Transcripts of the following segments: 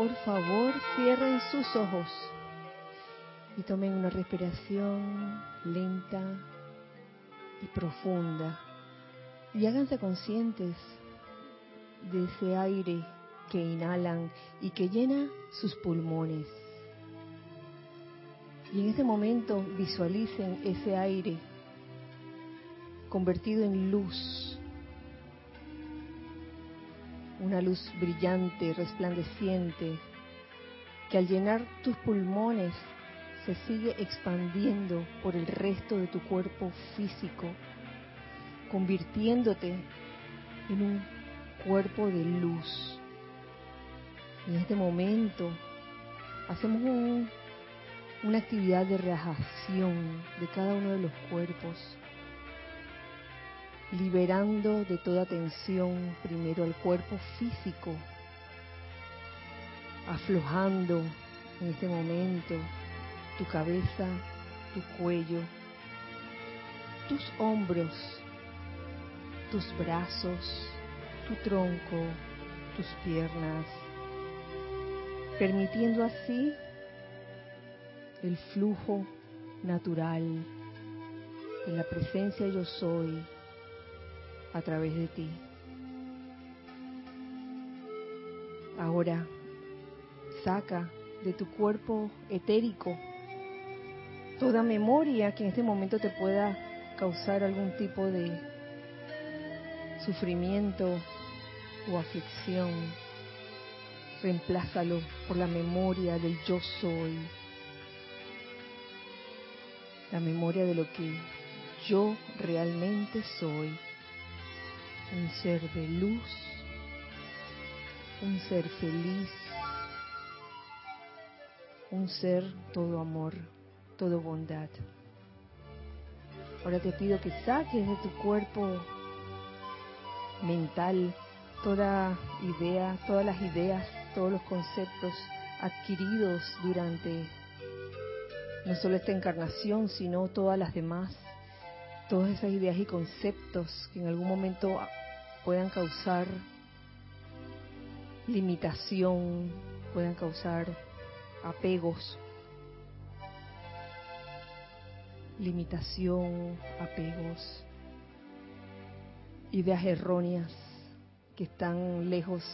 por favor cierren sus ojos y tomen una respiración lenta y profunda y háganse conscientes de ese aire que inhalan y que llena sus pulmones. Y en ese momento visualicen ese aire convertido en luz, una luz brillante, resplandeciente, que al llenar tus pulmones se sigue expandiendo por el resto de tu cuerpo físico, convirtiéndote en un cuerpo de luz. En este momento hacemos una actividad de relajación de cada uno de los cuerpos, liberando de toda tensión primero al cuerpo físico, aflojando en este momento tu cabeza, tu cuello, tus hombros, tus brazos, tu tronco, tus piernas, permitiendo así el flujo natural de la presencia yo soy a través de ti. Ahora saca de tu cuerpo etérico toda memoria que en este momento te pueda causar algún tipo de sufrimiento o aflicción. Reemplázalo por la memoria del yo soy. La memoria de lo que yo realmente soy. Un ser de luz, un ser feliz, un ser todo amor todo bondad. Ahora te pido que saques de tu cuerpo mental toda idea, todas las ideas, todos los conceptos adquiridos durante no solo esta encarnación, sino todas las demás, todas esas ideas y conceptos que en algún momento puedan causar limitación, puedan causar apegos limitación, apegos, ideas erróneas que están lejos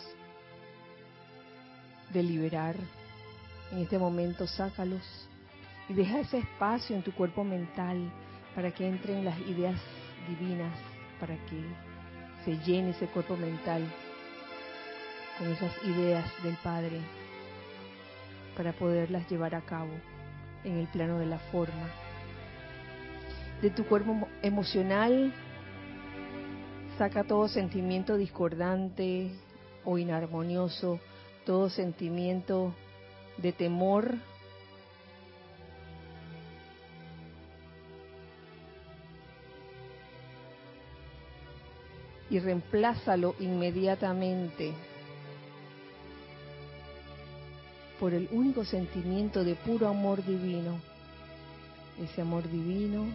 de liberar. En este momento sácalos y deja ese espacio en tu cuerpo mental para que entren las ideas divinas, para que se llene ese cuerpo mental con esas ideas del Padre, para poderlas llevar a cabo en el plano de la forma de tu cuerpo emocional, saca todo sentimiento discordante o inarmonioso, todo sentimiento de temor. Y reemplázalo inmediatamente por el único sentimiento de puro amor divino. Ese amor divino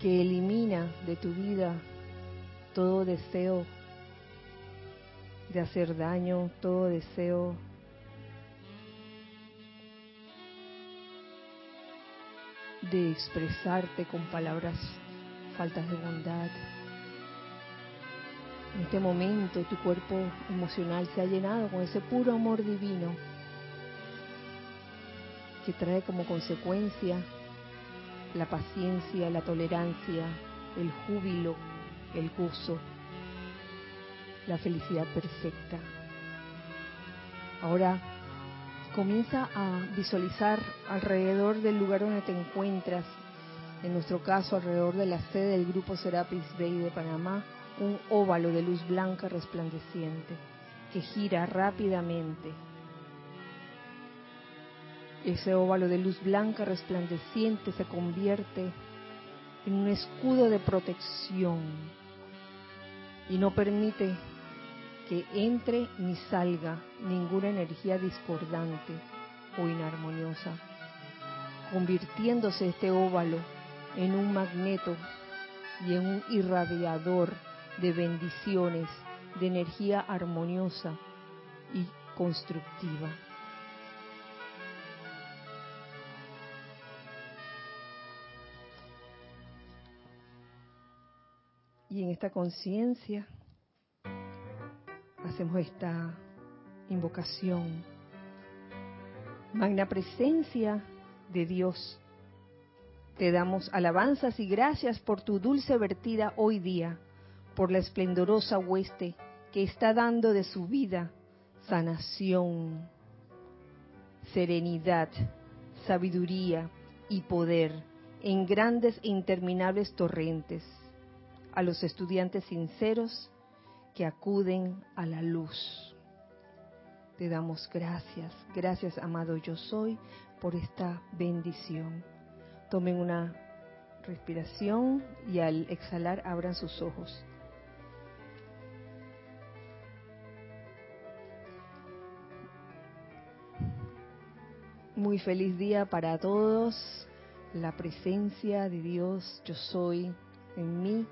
que elimina de tu vida todo deseo de hacer daño, todo deseo de expresarte con palabras faltas de bondad. En este momento tu cuerpo emocional se ha llenado con ese puro amor divino que trae como consecuencia la paciencia, la tolerancia, el júbilo, el gozo, la felicidad perfecta. Ahora comienza a visualizar alrededor del lugar donde te encuentras, en nuestro caso alrededor de la sede del grupo Serapis Bay de Panamá, un óvalo de luz blanca resplandeciente que gira rápidamente. Ese óvalo de luz blanca resplandeciente se convierte en un escudo de protección y no permite que entre ni salga ninguna energía discordante o inarmoniosa, convirtiéndose este óvalo en un magneto y en un irradiador de bendiciones, de energía armoniosa y constructiva. Y en esta conciencia hacemos esta invocación. Magna presencia de Dios, te damos alabanzas y gracias por tu dulce vertida hoy día, por la esplendorosa hueste que está dando de su vida sanación, serenidad, sabiduría y poder en grandes e interminables torrentes a los estudiantes sinceros que acuden a la luz. Te damos gracias, gracias amado yo soy por esta bendición. Tomen una respiración y al exhalar abran sus ojos. Muy feliz día para todos. La presencia de Dios, yo soy en mí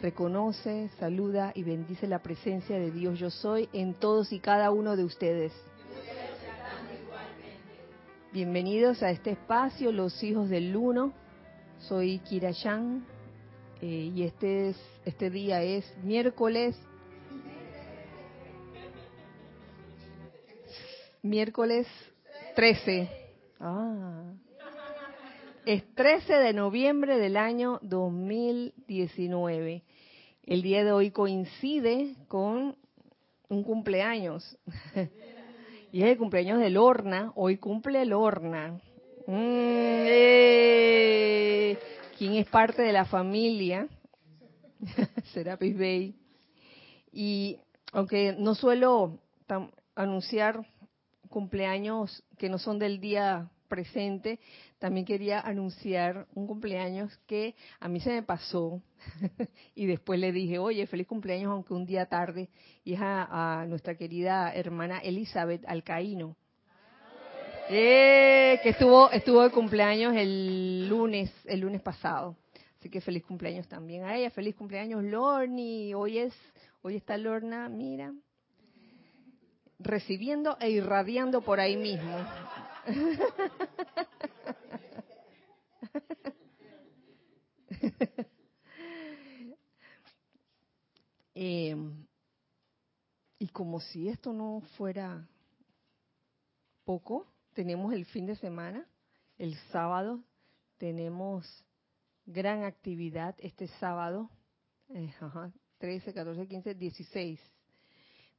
reconoce, saluda y bendice la presencia de Dios yo soy en todos y cada uno de ustedes. Bienvenidos a este espacio, los hijos del uno. Soy Kira Yang eh, y este, es, este día es miércoles. Miércoles 13. Ah. Es 13 de noviembre del año 2019. El día de hoy coincide con un cumpleaños. y es el cumpleaños de Lorna. Hoy cumple Lorna. Mm, eh. ¿Quién es parte de la familia? Serapis Bay. Y aunque no suelo anunciar cumpleaños que no son del día presente, también quería anunciar un cumpleaños que a mí se me pasó y después le dije, oye, feliz cumpleaños aunque un día tarde, y es a, nuestra querida hermana Elizabeth Alcaíno. Eh, que estuvo estuvo de cumpleaños el lunes el lunes pasado. Así que feliz cumpleaños también a ella. Feliz cumpleaños Lorni. Hoy es hoy está Lorna mira recibiendo e irradiando por ahí mismo Em, y como si esto no fuera poco, tenemos el fin de semana, el sábado, tenemos gran actividad este sábado, 13, 14, 15, 16.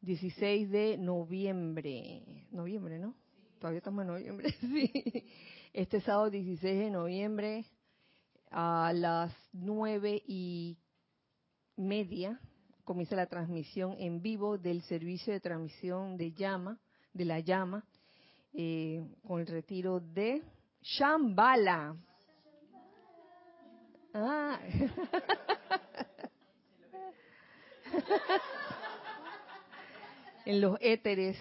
16 de noviembre. Noviembre, ¿no? Todavía estamos en noviembre, sí. Este sábado 16 de noviembre a las nueve y media comienza la transmisión en vivo del servicio de transmisión de llama, de la llama, eh, con el retiro de Shambhala. Ah. en los éteres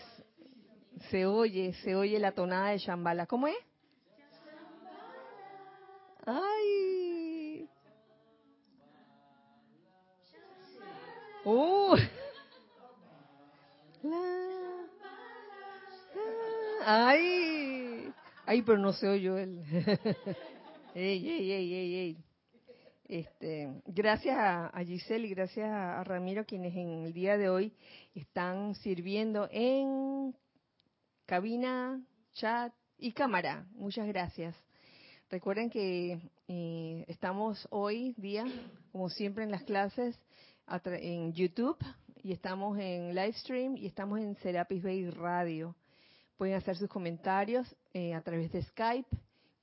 se oye, se oye la tonada de Shambhala. ¿Cómo es? Ay. Uh. Ay. Ay, pero no se oyó él. ey, ey, ey, ey, ey. Este, gracias a, Giselle y gracias a, Ramiro quienes en el día de hoy están sirviendo en cabina, chat y cámara. Muchas gracias. Recuerden que eh, estamos hoy día, como siempre en las clases, en YouTube y estamos en Livestream y estamos en Serapis Bay Radio. Pueden hacer sus comentarios eh, a través de Skype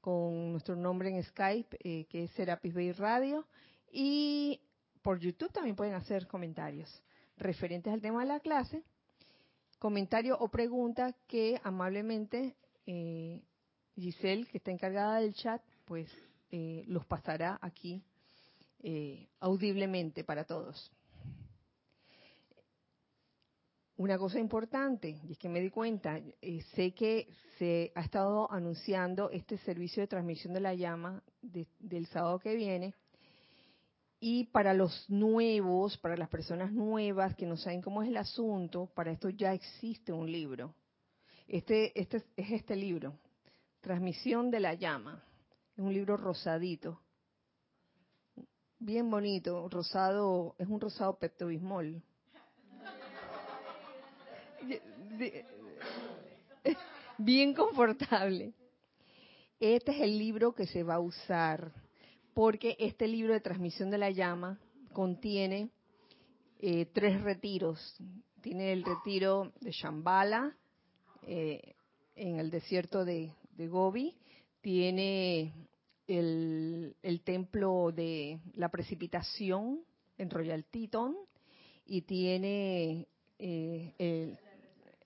con nuestro nombre en Skype, eh, que es Serapis Bay Radio. Y por YouTube también pueden hacer comentarios referentes al tema de la clase, comentario o pregunta que amablemente Giselle, que está encargada del chat, pues eh, los pasará aquí eh, audiblemente para todos. Una cosa importante, y es que me di cuenta, eh, sé que se ha estado anunciando este servicio de transmisión de la llama del sábado que viene, y para los nuevos, para las personas nuevas que no saben cómo es el asunto, para esto ya existe un libro Este, este es este libro, Transmisión de la Llama. Es un libro rosadito. Bien bonito, rosado, es un rosado peptobismol. Bien confortable. Este es el libro que se va a usar, porque este libro de transmisión de la llama contiene eh, tres retiros. Tiene el retiro de Shambhala eh, en el desierto de, Gobi, tiene el, templo de la precipitación en Royal Teton y tiene eh, el,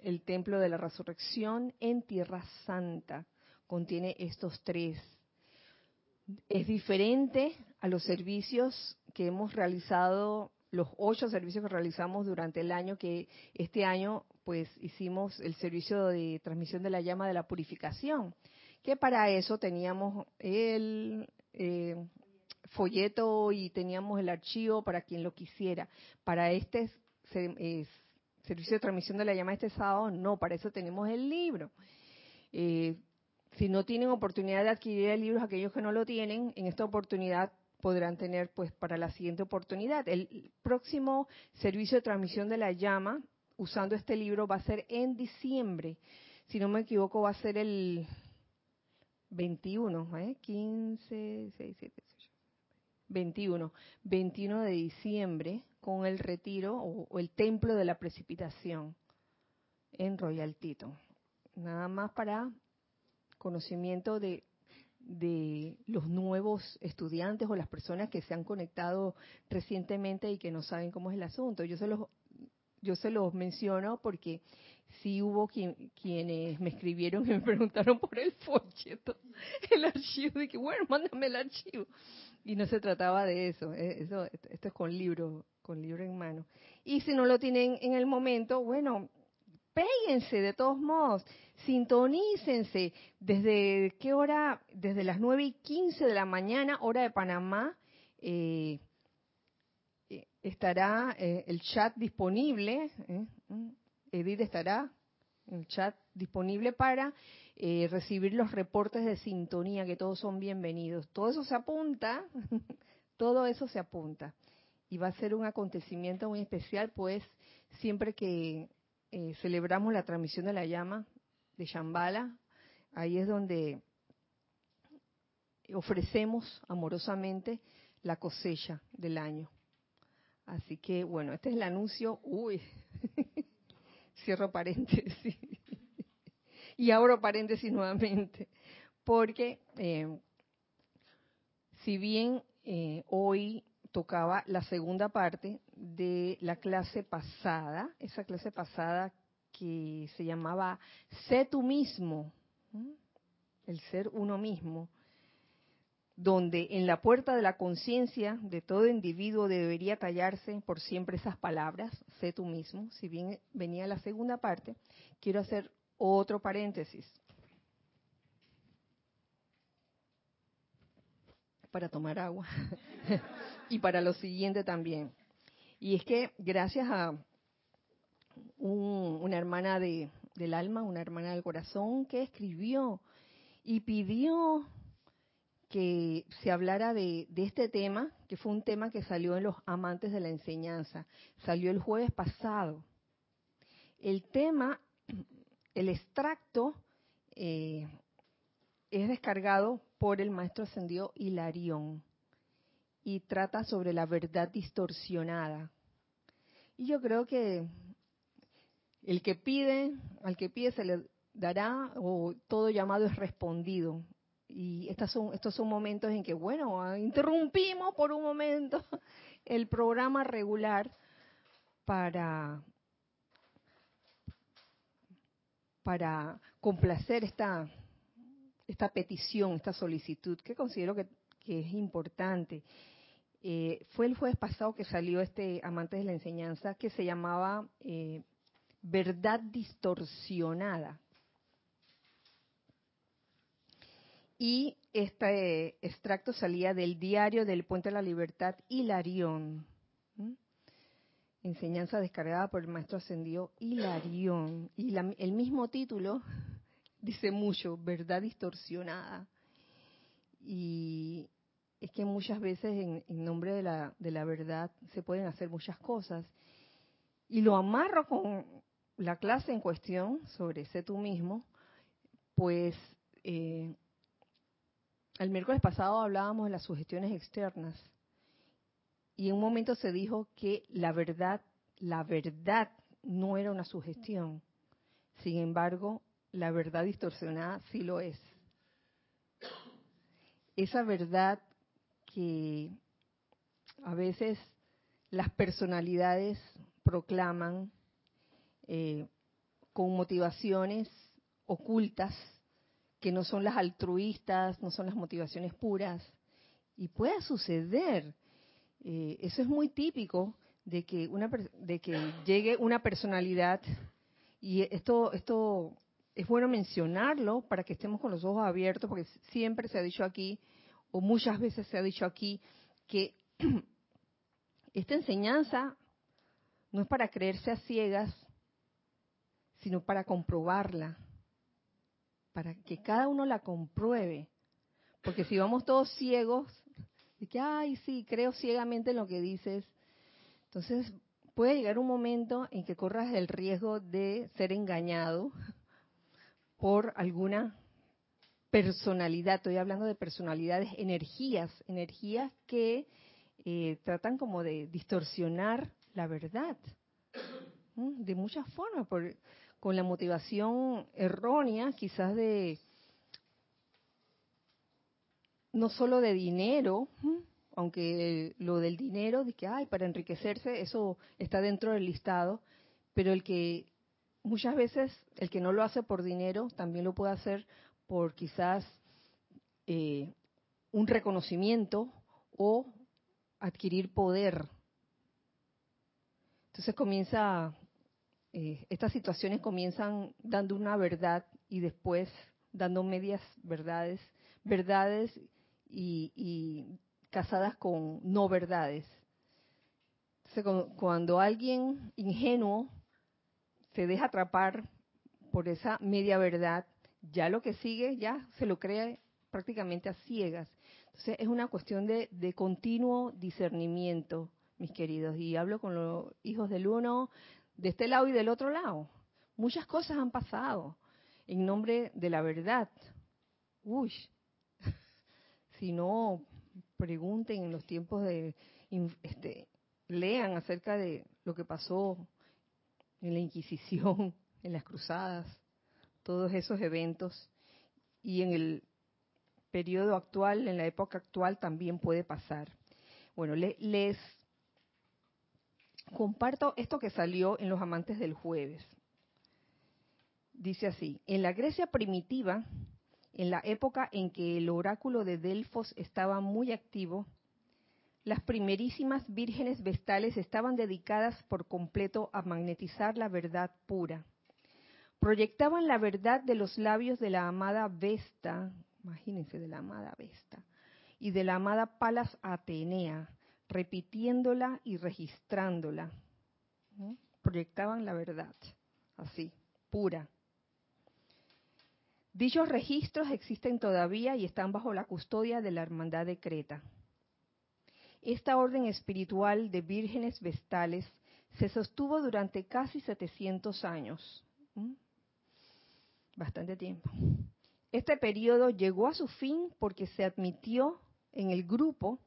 el templo de la resurrección en Tierra Santa contiene estos tres. Es diferente a los servicios que hemos realizado, los ocho servicios que realizamos durante el año, que este año pues hicimos el servicio de transmisión de la llama de la purificación, que para eso teníamos el eh, folleto y teníamos el archivo para quien lo quisiera. Para este eh, servicio de transmisión de la llama este sábado, no, para eso tenemos el libro. Eh, si no tienen oportunidad de adquirir el libro, aquellos que no lo tienen, en esta oportunidad podrán tener pues para la siguiente oportunidad. El próximo servicio de transmisión de la llama usando este libro va a ser en diciembre. Si no me equivoco va a ser el 21, ¿eh? 15, 6, 7, 8, 21, 21 de diciembre con el retiro o, el templo de la precipitación en Royal Tito. Nada más para conocimiento de, de los nuevos estudiantes o las personas que se han conectado recientemente y que no saben cómo es el asunto. Yo se los, yo se los menciono porque sí hubo quienes me escribieron y me preguntaron por el folleto, el archivo, y que bueno, mándame el archivo. Y no se trataba de eso, eh, eso esto es con libro, con libro en mano. Y si no lo tienen en el momento, bueno, péguense de todos modos, sintonícense. ¿Desde qué hora? Desde las 9 y 15 de la mañana, hora de Panamá, eh, eh, estará eh, el chat disponible. Edith estará en el chat disponible para recibir los reportes de sintonía, que todos son bienvenidos. Todo eso se apunta, todo eso se apunta. Y va a ser un acontecimiento muy especial, pues siempre que eh, celebramos la transmisión de la llama de Shambhala. Ahí es donde ofrecemos amorosamente la cosecha del año. Así que, bueno, este es el anuncio. Uy, cierro paréntesis. Y abro paréntesis nuevamente. Porque eh, si bien eh, hoy tocaba la segunda parte de la clase pasada, esa clase pasada que se llamaba Sé tú mismo, el ser uno mismo, donde en la puerta de la conciencia de todo individuo debería tallarse por siempre esas palabras, sé tú mismo, si bien venía la segunda parte, quiero hacer otro paréntesis para tomar agua. y para lo siguiente también. Y es que gracias a una hermana de, del alma, una hermana del corazón, que escribió y pidió que se hablara de, de, este tema, que fue un tema que salió en los amantes de la enseñanza, salió el jueves pasado. El tema, el extracto, eh, es descargado por el maestro ascendido Hilarión y trata sobre la verdad distorsionada. Y yo creo que el que pide, al que pide se le dará o todo llamado es respondido. Y estas son, estos son momentos en que, bueno, interrumpimos por un momento el programa regular para, para complacer esta, esta petición, esta solicitud, que considero que, es importante. Eh, fue el jueves pasado que salió este Amante de la Enseñanza que se llamaba eh, Verdad Distorsionada. Y este extracto salía del diario del Puente de la Libertad, Hilarión. Enseñanza descargada por el maestro ascendido Hilarión. Y el mismo título dice mucho, verdad distorsionada. Y es que muchas veces en, nombre de la, de la verdad se pueden hacer muchas cosas. Y lo amarro con la clase en cuestión sobre sé tú mismo, pues eh, el miércoles pasado hablábamos de las sugestiones externas y en un momento se dijo que la verdad, la verdad no era una sugestión. Sin embargo, la verdad distorsionada sí lo es. Esa verdad que a veces las personalidades proclaman eh, con motivaciones ocultas que no son las altruistas, no son las motivaciones puras. Y puede suceder eh, eso es muy típico de que, una, de que llegue una personalidad, y esto, esto es bueno mencionarlo para que estemos con los ojos abiertos, porque siempre se ha dicho aquí, o muchas veces se ha dicho aquí, que esta enseñanza no es para creerse a ciegas, sino para comprobarla, para que cada uno la compruebe. Porque si vamos todos ciegos, y que, ay, sí, creo ciegamente en lo que dices. Entonces, puede llegar un momento en que corras el riesgo de ser engañado por alguna personalidad. Estoy hablando de personalidades, energías, energías que eh, tratan como de distorsionar la verdad. De muchas formas, por, con la motivación errónea, quizás de no solo de dinero, aunque lo del dinero, de que, ay, para enriquecerse, eso está dentro del listado, pero el que muchas veces, el que no lo hace por dinero, también lo puede hacer por quizás eh, un reconocimiento o adquirir poder. Entonces comienza, eh, estas situaciones comienzan dando una verdad y después dando medias verdades, verdades y, casadas con no verdades. cuando alguien ingenuo se deja atrapar por esa media verdad, ya lo que sigue ya se lo cree prácticamente a ciegas. Entonces es una cuestión de, de continuo discernimiento, mis queridos. Y hablo con los hijos del uno, de este lado y del otro lado. Muchas cosas han pasado en nombre de la verdad. Uy, si no, pregunten en los tiempos de, este, lean acerca de lo que pasó en la Inquisición, en las cruzadas, todos esos eventos. Y en el periodo actual, en la época actual, también puede pasar. Bueno, les comparto esto que salió en Los Amantes del Jueves. Dice así, en la Grecia primitiva, en la época en que el oráculo de Delfos estaba muy activo, las primerísimas vírgenes vestales estaban dedicadas por completo a magnetizar la verdad pura. Proyectaban la verdad de los labios de la amada Vesta, imagínense de la amada Vesta, y de la amada Palas Atenea, repitiéndola y registrándola. Proyectaban la verdad, así, pura. Dichos registros existen todavía y están bajo la custodia de la Hermandad de Creta. Esta orden espiritual de vírgenes vestales se sostuvo durante casi 700 años. Bastante tiempo. Este periodo llegó a su fin porque se admitió en el grupo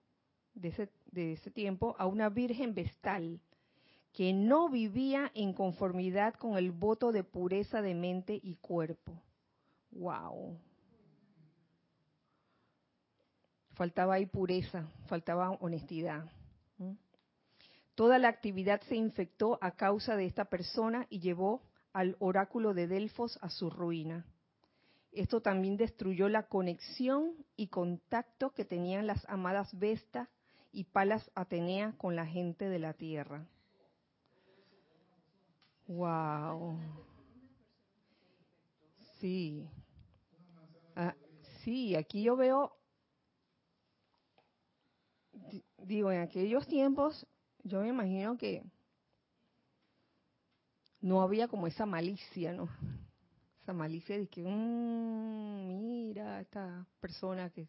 de ese, de ese tiempo a una virgen vestal que no vivía en conformidad con el voto de pureza de mente y cuerpo Wow. Faltaba ahí pureza, faltaba honestidad. Toda la actividad se infectó a causa de esta persona y llevó al oráculo de Delfos a su ruina. Esto también destruyó la conexión y contacto que tenían las amadas Vesta y Palas Atenea con la gente de la tierra. Wow. Sí. Ah, sí, aquí yo veo, digo, en aquellos tiempos, yo me imagino que no había como esa malicia, ¿no? Esa malicia de que, mmm, mira, esta persona que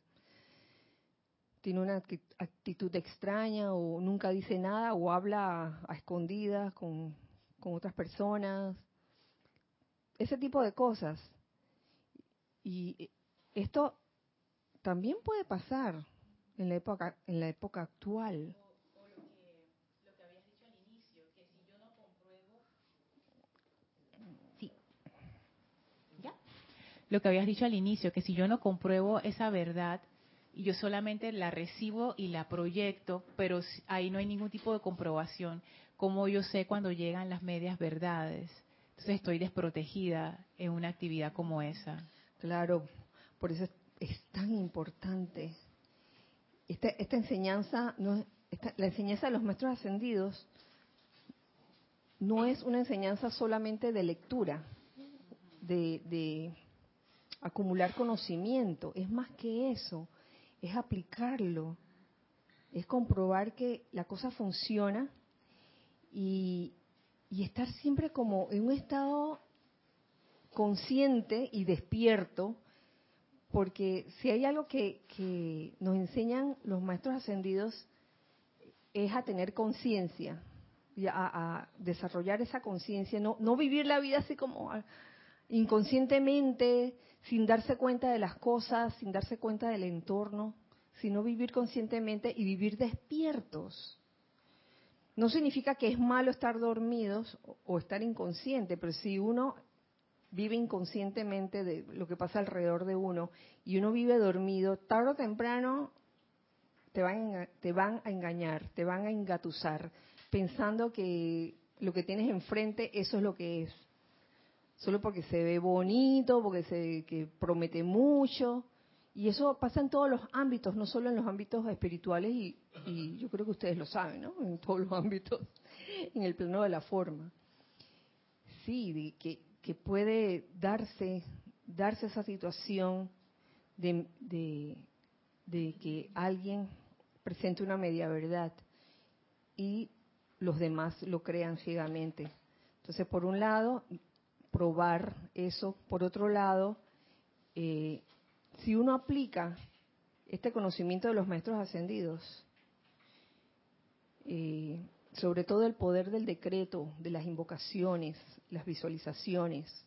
tiene una actitud extraña o nunca dice nada o habla a, escondidas con, con otras personas, ese tipo de cosas. Y esto también puede pasar en la época, en la época actual. lo que habías dicho al inicio, que si yo no compruebo esa verdad y yo solamente la recibo y la proyecto, pero ahí no hay ningún tipo de comprobación, ¿cómo yo sé cuando llegan las medias verdades? Entonces estoy desprotegida en una actividad como esa. Claro, por eso es, tan importante. Esta, esta enseñanza, no, la enseñanza de los maestros ascendidos, no es una enseñanza solamente de lectura, de acumular conocimiento, es más que eso, es aplicarlo, es comprobar que la cosa funciona y, estar siempre como en un estado consciente y despierto, porque si hay algo que, que nos enseñan los maestros ascendidos es a tener conciencia, a, a, desarrollar esa conciencia, no, no vivir la vida así como inconscientemente, sin darse cuenta de las cosas, sin darse cuenta del entorno, sino vivir conscientemente y vivir despiertos. No significa que es malo estar dormidos o estar inconsciente, pero si uno vive inconscientemente de lo que pasa alrededor de uno y uno vive dormido, tarde o temprano te van, te van a engañar, te van a engatusar, pensando que lo que tienes enfrente eso es lo que es solo porque se ve bonito, porque se que promete mucho. Y eso pasa en todos los ámbitos, no solo en los ámbitos espirituales, y, yo creo que ustedes lo saben, ¿no? En todos los ámbitos, en el plano de la forma. Sí, que, que puede darse, darse esa situación de, de, que alguien presente una media verdad y los demás lo crean ciegamente. Entonces, por un lado, probar eso. Por otro lado, eh, si uno aplica este conocimiento de los maestros ascendidos, eh, sobre todo el poder del decreto, de las invocaciones, las visualizaciones,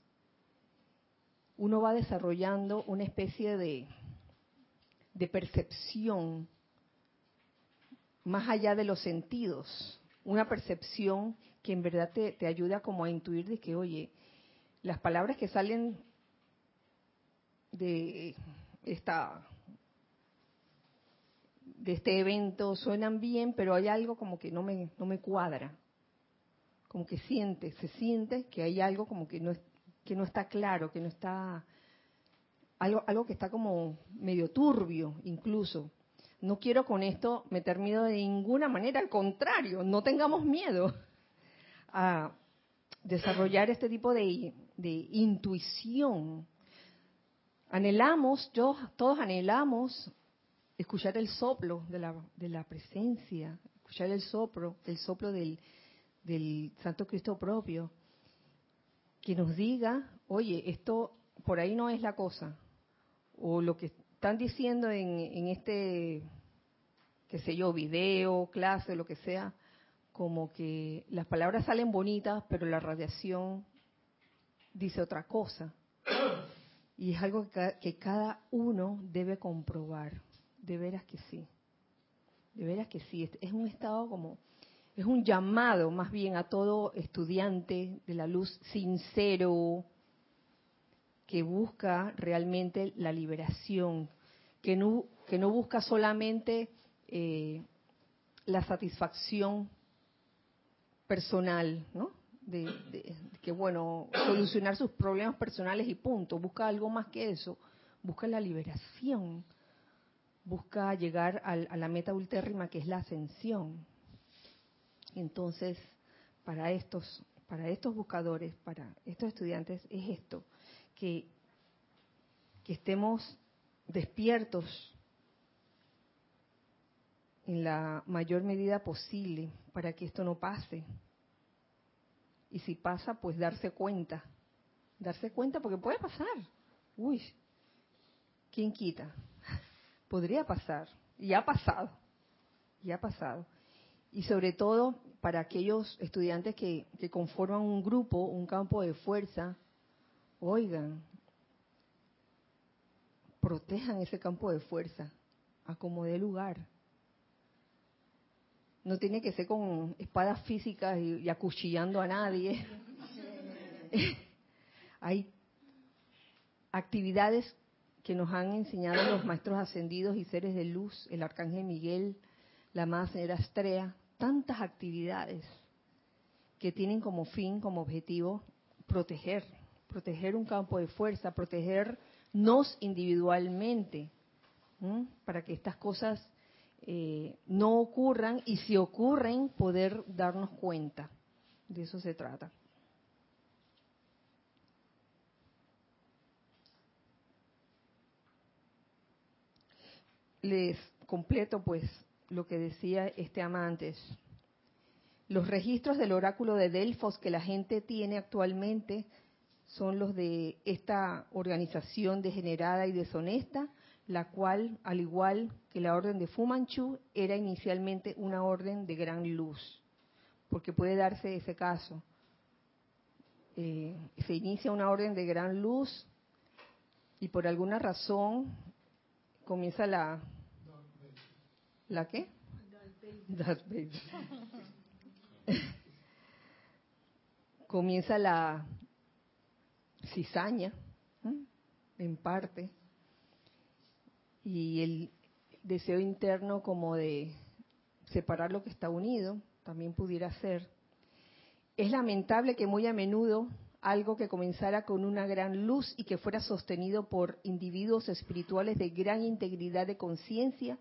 uno va desarrollando una especie de, de percepción más allá de los sentidos, una percepción que en verdad te, te ayuda como a intuir de que, oye, las palabras que salen de esta de este evento suenan bien, pero hay algo como que no me no me cuadra. Como que siente, se siente que hay algo como que no que no está claro, que no está algo algo que está como medio turbio incluso. No quiero con esto meter miedo de ninguna manera, al contrario, no tengamos miedo a desarrollar este tipo de, intuición. Anhelamos, yo, todos anhelamos escuchar el soplo de la, de la presencia, escuchar el soplo, el soplo del, del Santo Cristo propio, que nos diga, oye, esto por ahí no es la cosa, o lo que están diciendo en, en este, qué sé yo, video, clase, lo que sea, como que las palabras salen bonitas, pero la radiación dice otra cosa. Y es algo que, cada uno debe comprobar. De veras que sí. De veras que sí. Es un estado como, es un llamado más bien a todo estudiante de la luz sincero que busca realmente la liberación, que no, que no busca solamente eh, la satisfacción personal, ¿no? De, que, bueno, solucionar sus problemas personales y punto. Busca algo más que eso. Busca la liberación. Busca llegar a la meta ultérrima que es la ascensión. Entonces, para estos, para estos buscadores, para estos estudiantes, es esto, que, que estemos despiertos en la mayor medida posible para que esto no pase. Y si pasa, pues darse cuenta. Darse cuenta porque puede pasar. Uy, ¿quién quita? Podría pasar. Y ha pasado. Y ha pasado. Y sobre todo para aquellos estudiantes que, conforman un grupo, un campo de fuerza, oigan, protejan ese campo de fuerza, a como dé lugar. No tiene que ser con espadas físicas y, acuchillando a nadie. Hay actividades que nos han enseñado los maestros ascendidos y seres de luz, el arcángel Miguel, la madre Astrea, tantas actividades que tienen como fin, como objetivo, proteger, proteger un campo de fuerza, proteger nos individualmente, para que estas cosas eh, no ocurran y si ocurren poder darnos cuenta. De eso se trata. Les completo pues lo que decía este amantes. Los registros del oráculo de Delfos que la gente tiene actualmente son los de esta organización degenerada y deshonesta, la cual, al igual que la orden de Fu Manchu, era inicialmente una orden de gran luz, porque puede darse ese caso. Eh, se inicia una orden de gran luz y por alguna razón comienza la... ¿La qué? comienza la cizaña, en parte, y el deseo interno como de separar lo que está unido, también pudiera ser. Es lamentable que muy a menudo algo que comenzara con una gran luz y que fuera sostenido por individuos espirituales de gran integridad de conciencia,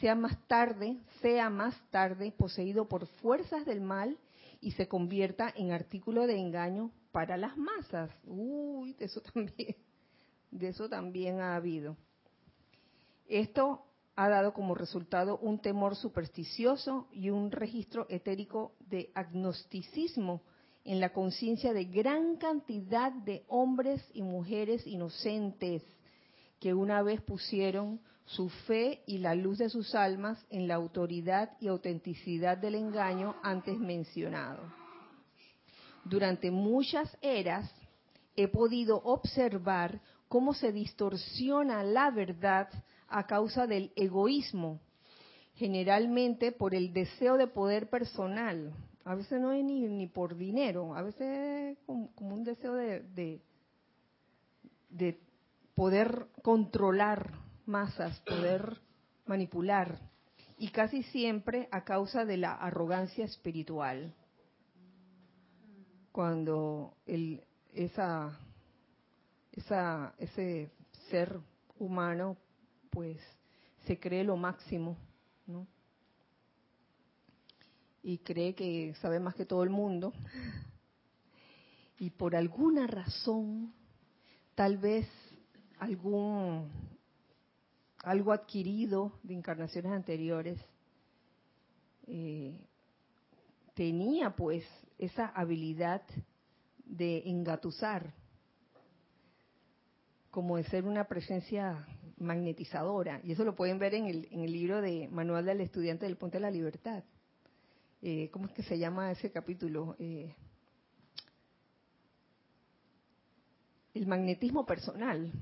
sea más tarde, sea más tarde poseído por fuerzas del mal y se convierta en artículo de engaño para las masas. Uy, de eso también, de eso también ha habido. Esto ha dado como resultado un temor supersticioso y un registro etérico de agnosticismo en la conciencia de gran cantidad de hombres y mujeres inocentes que una vez pusieron su fe y la luz de sus almas en la autoridad y autenticidad del engaño antes mencionado. Durante muchas eras he podido observar cómo se distorsiona la verdad a causa del egoísmo, generalmente por el deseo de poder personal. A veces no es ni, por dinero, a veces como, como un deseo de, de, de poder controlar masas, poder manipular, y casi siempre a causa de la arrogancia espiritual. Cuando el, esa, esa, ese ser humano, pues, se cree lo máximo, ¿no? Y cree que sabe más que todo el mundo. Y por alguna razón, tal vez algún algo adquirido de encarnaciones anteriores, eh, tenía pues esa habilidad de engatusar, como de ser una presencia magnetizadora. Y eso lo pueden ver en el, en el libro de Manual del Estudiante del Puente de la Libertad. Eh, ¿Cómo es que se llama ese capítulo? Eh, el magnetismo personal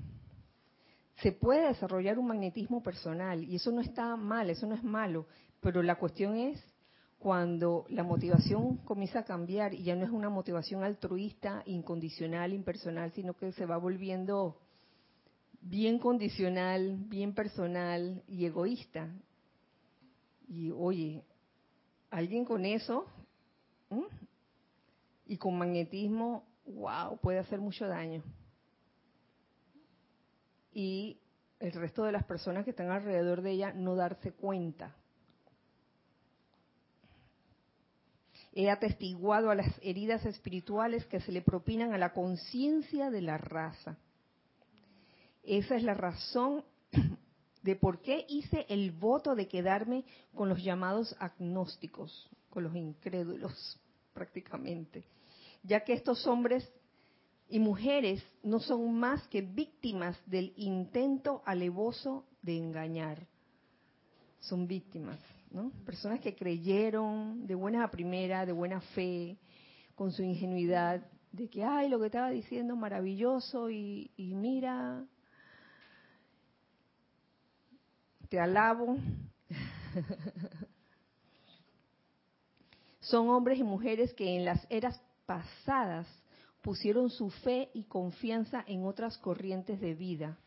se puede desarrollar un magnetismo personal y eso no está mal, eso no es malo, pero la cuestión es cuando la motivación comienza a cambiar y ya no es una motivación altruista, incondicional, impersonal, sino que se va volviendo bien condicional, bien personal y egoísta. Y oye, alguien con eso y con magnetismo, wow, puede hacer mucho daño y el resto de las personas que están alrededor de ella no darse cuenta. He atestiguado a las heridas espirituales que se le propinan a la conciencia de la raza. Esa es la razón de por qué hice el voto de quedarme con los llamados agnósticos, con los incrédulos prácticamente, ya que estos hombres y mujeres no son más que víctimas del intento alevoso de engañar. Son víctimas, ¿no? Personas que creyeron de buena a primera, de buena fe, con su ingenuidad, de que, ay, lo que estaba diciendo maravilloso y, y mira, te alabo. Son hombres y mujeres que en las eras pasadas pusieron su fe y confianza en otras corrientes de vida,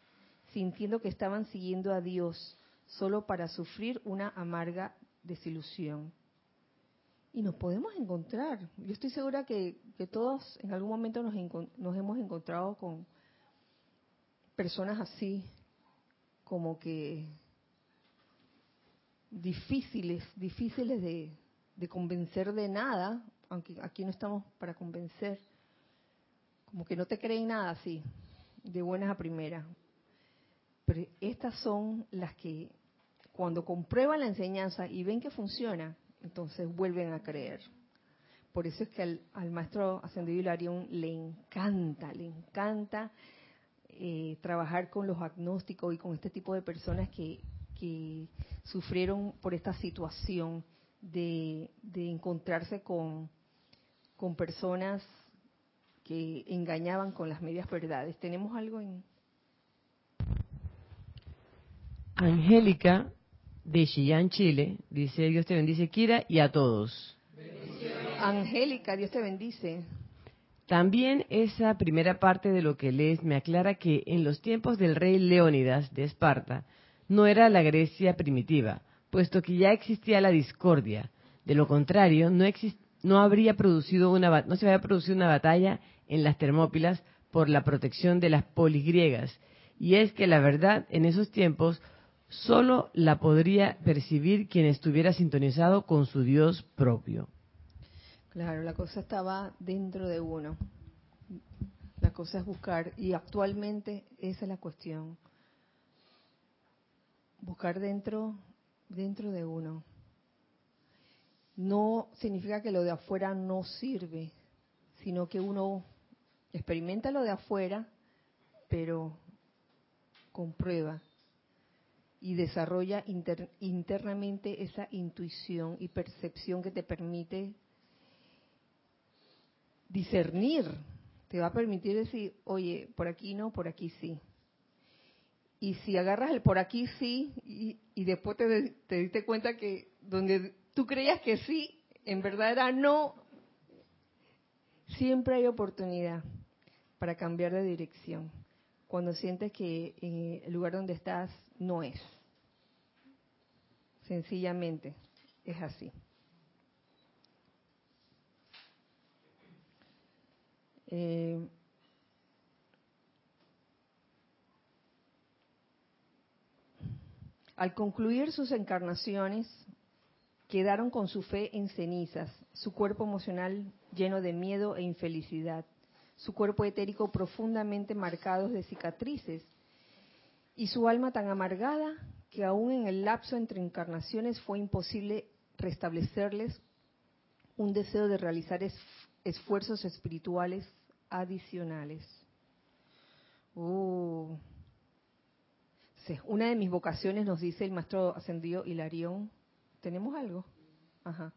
sintiendo que estaban siguiendo a Dios solo para sufrir una amarga desilusión. Y nos podemos encontrar. Yo estoy segura que, todos en algún momento nos, nos hemos encontrado con personas así, como que difíciles, difíciles de, de convencer de nada, aunque aquí no estamos para convencer, como que no te creen nada así, de buenas a primeras. Pero estas son las que cuando comprueban la enseñanza y ven que funciona, entonces vuelven a creer. Por eso es que al, maestro ascendido Hilarión le encanta, le encanta eh, trabajar con los agnósticos y con este tipo de personas que, sufrieron por esta situación de, encontrarse con, con personas que engañaban con las medias verdades. ¿Tenemos algo en...? Angélica de Chillán, Chile, dice Dios te bendice, Kira, y a todos. Angélica, Dios te bendice. También esa primera parte de lo que lees me aclara que en los tiempos del rey Leónidas de Esparta no era la Grecia primitiva, puesto que ya existía la discordia. De lo contrario, no, no, habría producido una, no se había producido una batalla en las Termópilas por la protección de las poligriegas. Y es que la verdad en esos tiempos solo la podría percibir quien estuviera sintonizado con su Dios propio. Claro, la cosa estaba dentro de uno. La cosa es buscar, y actualmente esa es la cuestión. Buscar dentro dentro de uno. No significa que lo de afuera no sirve, sino que uno experimenta lo de afuera, pero comprueba y desarrolla internamente esa intuición y percepción que te permite discernir, te va a permitir decir, oye, por aquí no, por aquí sí. Y si agarras el por aquí sí y, después te, te diste cuenta que donde tú creías que sí, en verdad era no, siempre hay oportunidad para cambiar de dirección cuando sientes que eh, el lugar donde estás no es. Sencillamente es así. Eh, Al concluir sus encarnaciones, quedaron con su fe en cenizas, su cuerpo emocional lleno de miedo e infelicidad, su cuerpo etérico profundamente marcado de cicatrices y su alma tan amargada que aún en el lapso entre encarnaciones fue imposible restablecerles un deseo de realizar esfuerzos espirituales adicionales. Uh, una de mis vocaciones nos dice el maestro ascendido Hilarión. ¿Tenemos algo? Ajá.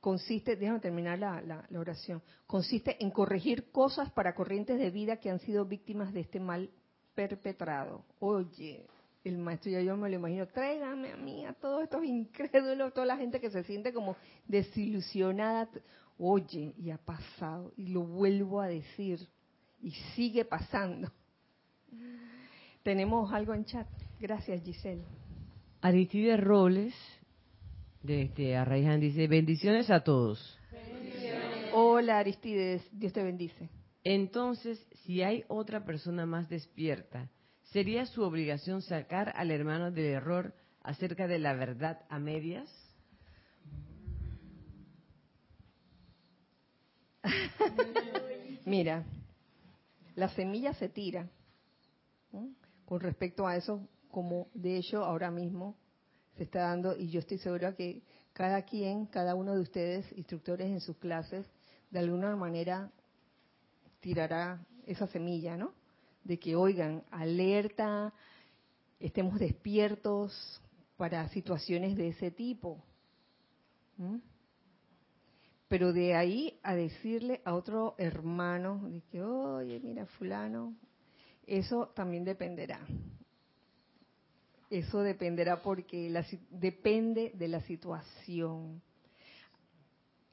Consiste, déjame terminar la, oración. Consiste en corregir cosas para corrientes de vida que han sido víctimas de este mal perpetrado. Oye, el maestro ya yo me lo imagino, tráigame a mí, a todos estos incrédulos, toda la gente que se siente como desilusionada. Oye, y ha pasado, y lo vuelvo a decir, y sigue pasando. Tenemos algo en chat. Gracias, Giselle. Aristide Robles, de este, Arraijan, dice, bendiciones a todos. Hola, Aristides, Dios te bendice. Entonces, si hay otra persona más despierta, ¿sería su obligación sacar al hermano del error acerca de la verdad a medias? Mira, la semilla se tira con respecto a eso, como de hecho ahora mismo se está dando, y yo estoy segura que cada quien, cada uno de ustedes, instructores en sus clases, de alguna manera tirará esa semilla, ¿no? De que, oigan, alerta, estemos despiertos para situaciones de ese tipo. Pero de ahí a decirle a otro hermano, de que, oye, mira, fulano, eso también dependerá. Eso dependerá porque depende de la situación.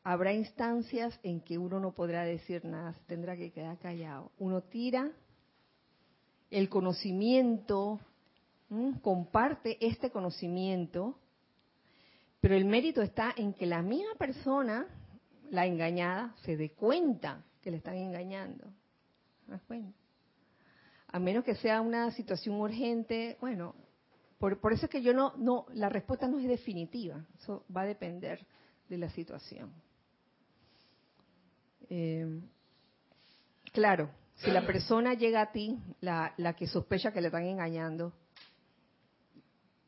Habrá instancias en que uno no podrá decir nada, tendrá que quedar callado. Uno tira el conocimiento, comparte este conocimiento, pero el mérito está en que la misma persona, la engañada, se dé cuenta que le están engañando. A menos que sea una situación urgente, bueno, por, eso es que yo no, no, la respuesta no es definitiva, eso va a depender de la situación. Eh, claro, si la persona llega a ti, la, la que sospecha que le están engañando,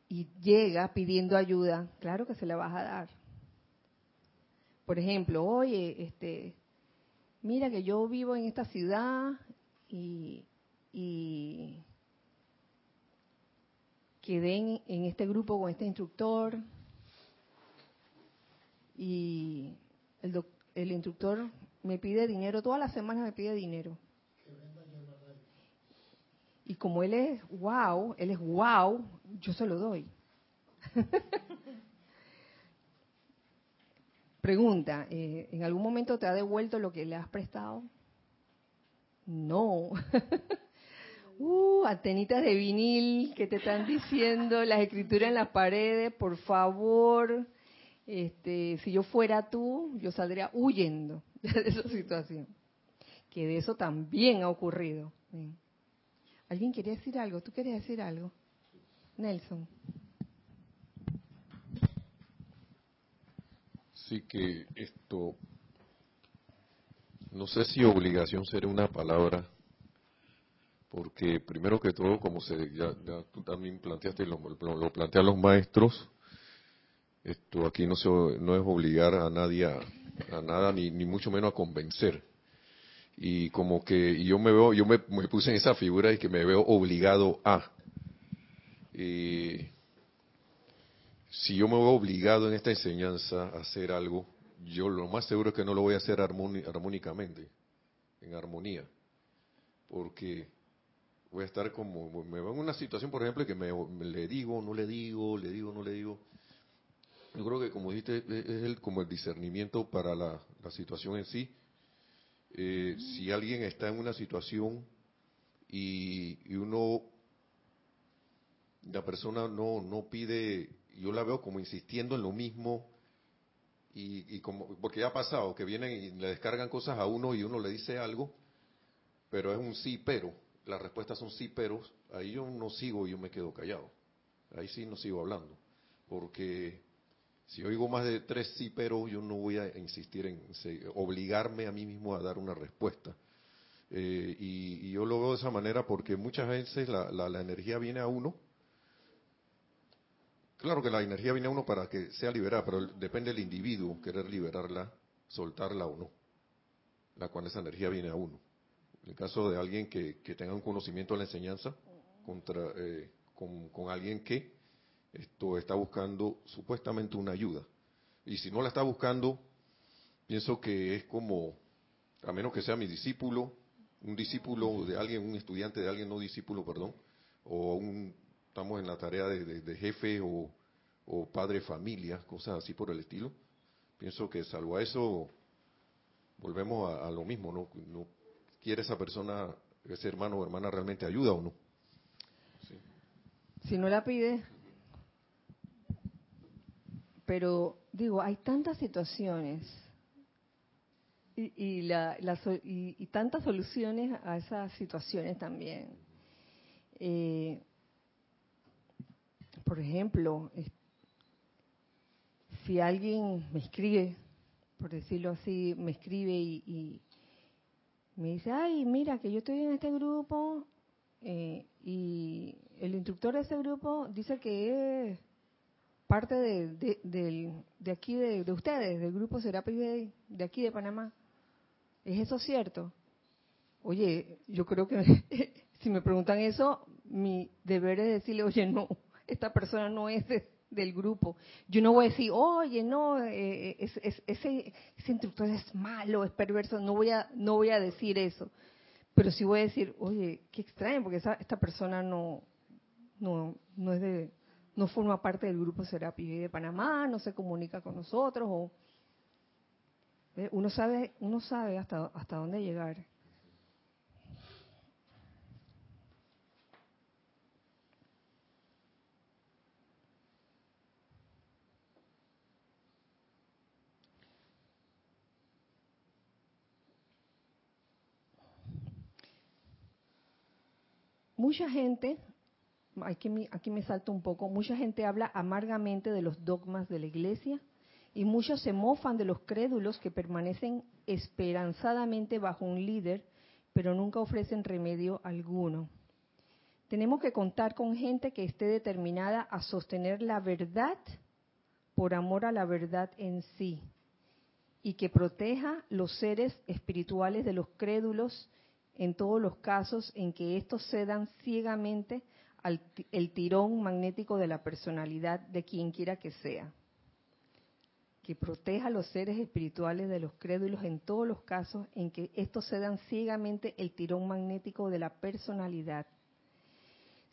y llega pidiendo ayuda, claro que se la vas a dar. Por ejemplo, oye, este, mira que yo vivo en esta ciudad y, y quedé en, este grupo con este instructor y el, el instructor me pide dinero, todas las semanas me pide dinero. Y como él es wow, él es wow, yo se lo doy. Pregunta, eh, ¿en algún momento te ha devuelto lo que le has prestado? No. Uh, antenitas de vinil que te están diciendo, las escrituras en las paredes, por favor. Este, si yo fuera tú, yo saldría huyendo de esa situación. Que de eso también ha ocurrido. ¿Alguien quería decir algo? ¿Tú querías decir algo? Nelson. Sí que esto, no sé si obligación sería una palabra, porque primero que todo, como se, ya, tú también planteaste, lo, plantean los maestros, esto aquí no, se, no es obligar a nadie a, nada, ni, ni mucho menos a convencer. Y como que yo me veo, yo me, puse en esa figura y que me veo obligado a. si yo me veo obligado en esta enseñanza a hacer algo, yo lo más seguro es que no lo voy a hacer armónicamente, en armonía. Porque voy a estar como, me veo en una situación, por ejemplo, que me, le digo, no le digo, le digo, no le digo. Yo creo que, como dijiste, es el, como el discernimiento para la, situación en sí. Eh, si alguien está en una situación y, uno, la persona no, no pide, yo la veo como insistiendo en lo mismo, y, y, como porque ya ha pasado que vienen y le descargan cosas a uno y uno le dice algo pero es un sí pero las respuestas son sí, pero ahí yo no sigo, yo me quedo callado. Ahí sí no sigo hablando. Porque si oigo más de tres sí, pero yo no voy a insistir en obligarme a mí mismo a dar una respuesta. Eh, y, yo lo veo de esa manera porque muchas veces la, la, energía viene a uno. Claro que la energía viene a uno para que sea liberada, pero depende del individuo querer liberarla, soltarla o no. La cual esa energía viene a uno. En el caso de alguien que, tenga un conocimiento de la enseñanza contra, eh, con, alguien que esto está buscando supuestamente una ayuda. Y si no la está buscando, pienso que es como, a menos que sea mi discípulo, un discípulo de alguien, un estudiante de alguien, no discípulo, perdón, o un, estamos en la tarea de, jefe o, padre familia, cosas así por el estilo. Pienso que salvo a eso, volvemos a, a lo mismo, ¿no? no quiere esa persona, ese hermano o hermana realmente ayuda o no. Si no la pide, pero digo, hay tantas situaciones y, la, y, tantas soluciones a esas situaciones también. Eh, por ejemplo, si alguien me escribe, por decirlo así, me escribe y, me dice, ay, mira, que yo estoy en este grupo eh, y el instructor de ese grupo dice que es parte de, de, aquí de, ustedes, del grupo Serapis de, de aquí de Panamá. ¿Es eso cierto? Oye, yo creo que si me preguntan eso, mi deber es decirle, oye, no, esta persona no es del grupo. Yo no voy a decir, oye, no, eh, ese, ese instructor es malo, es perverso. No voy a, no voy a decir eso. Pero sí voy a decir, oye, qué extraño, porque esta persona no, no, no es de, no forma parte del grupo Serapi de Panamá, no se comunica con nosotros, o uno sabe, uno sabe hasta, hasta dónde llegar. Mucha gente, aquí me, salto un poco, mucha gente habla amargamente de los dogmas de la iglesia y muchos se mofan de los crédulos que permanecen esperanzadamente bajo un líder, pero nunca ofrecen remedio alguno. Tenemos que contar con gente que esté determinada a sostener la verdad por amor a la verdad en sí y que proteja los seres espirituales de los crédulos en todos los casos en que estos cedan ciegamente al el tirón magnético de la personalidad de quien quiera que sea. Que proteja a los seres espirituales de los crédulos en todos los casos en que estos cedan ciegamente el tirón magnético de la personalidad.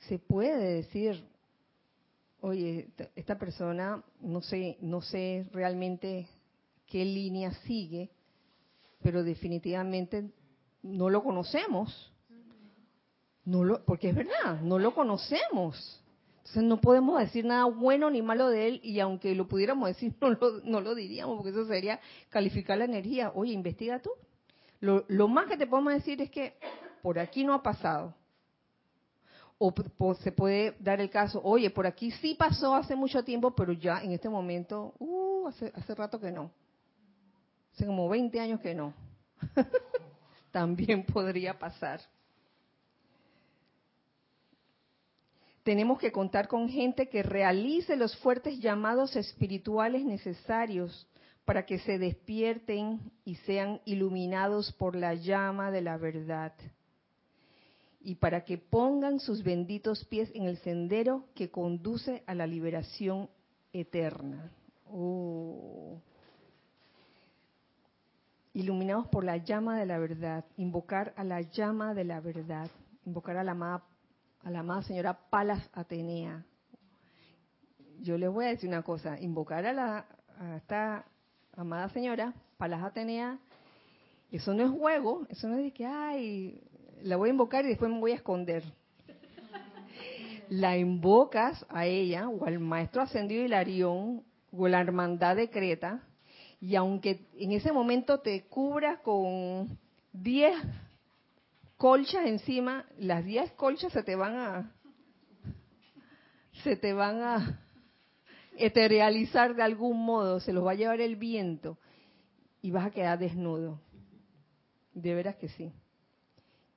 Se puede decir, oye, esta persona no sé, no sé realmente qué línea sigue, pero definitivamente no lo conocemos. No lo, porque es verdad, no lo conocemos. Entonces no podemos decir nada bueno ni malo de él y aunque lo pudiéramos decir no lo, no lo diríamos porque eso sería calificar la energía. Oye, investiga tú. Lo, lo más que te podemos decir es que por aquí no ha pasado. O, se puede dar el caso, oye, por aquí sí pasó hace mucho tiempo, pero ya en este momento, uh, hace, hace rato que no. Hace como 20 años que no. también podría pasar. Tenemos que contar con gente que realice los fuertes llamados espirituales necesarios para que se despierten y sean iluminados por la llama de la verdad. Y para que pongan sus benditos pies en el sendero que conduce a la liberación eterna. Oh iluminados por la llama de la verdad, invocar a la llama de la verdad, invocar a la amada, a la amada señora Palas Atenea. Yo les voy a decir una cosa, invocar a, la, a esta amada señora Palas Atenea, eso no es juego, eso no es de que, ay, la voy a invocar y después me voy a esconder. La invocas a ella o al maestro ascendido Hilarión o la hermandad de Creta, y aunque en ese momento te cubras con 10 colchas encima, las 10 colchas se te van a se te van a eterealizar de algún modo, se los va a llevar el viento y vas a quedar desnudo. De veras que sí.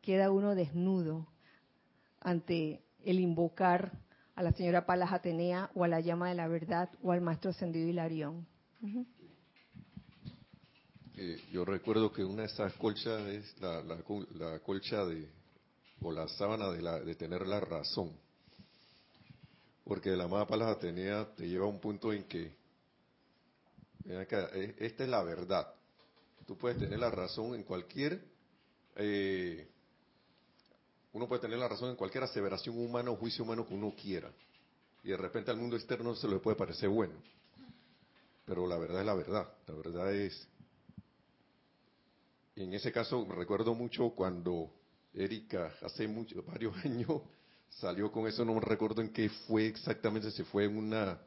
Queda uno desnudo ante el invocar a la señora Palas Atenea o a la llama de la verdad o al maestro ascendido Hilarión yo recuerdo que una de esas colchas es la, colcha de, o la sábana de, la, de tener la razón. Porque la amada Palas Atenea te lleva a un punto en que, e, esta es la verdad. Tú puedes tener la razón en cualquier, eh, uno puede tener la razón en cualquier aseveración humana o juicio humano que uno quiera. Y de repente al mundo externo se le puede parecer bueno. Pero la verdad es la verdad. La verdad es en ese caso me recuerdo mucho cuando Erika hace mucho, varios años salió con eso, no me recuerdo en qué fue exactamente, se fue en una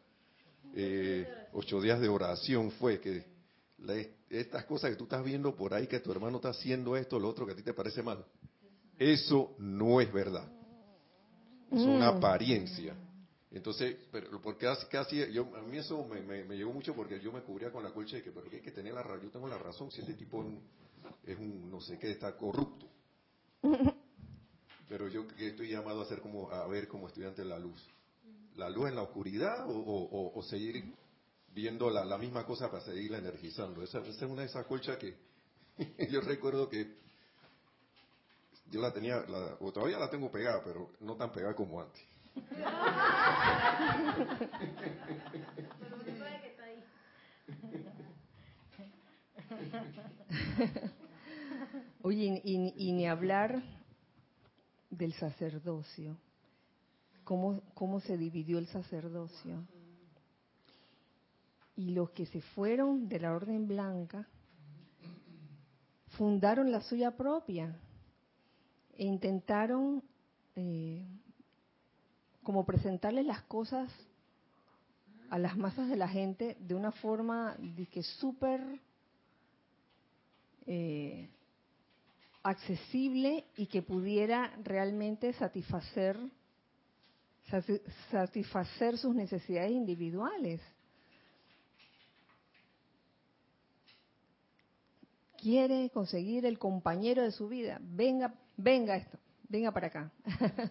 eh, ocho días de oración, fue que estas cosas que tú estás viendo por ahí, que tu hermano está haciendo esto, lo otro que a ti te parece mal, eso no es verdad, es una mm. apariencia. Entonces, pero porque casi, yo, a mí eso me, me, llegó mucho porque yo me cubría con la colcha de que, pero hay que tener la yo tengo la razón, si este tipo es un no sé qué, está corrupto. Pero yo estoy llamado a ser como, a ver como estudiante la luz. ¿La luz en la oscuridad o, seguir viendo la, misma cosa para seguirla energizando? Esa, es una de esas colchas que yo recuerdo que yo la tenía, la, o todavía la tengo pegada, pero no tan pegada como antes. Oye, y, ni hablar del sacerdocio. ¿Cómo, ¿Cómo se dividió el sacerdocio? Y los que se fueron de la Orden Blanca fundaron la suya propia e intentaron eh, como presentarles las cosas a las masas de la gente de una forma de que súper eh, accesible y que pudiera realmente satisfacer satisfacer sus necesidades individuales. Quiere conseguir el compañero de su vida. Venga, venga esto, venga para acá.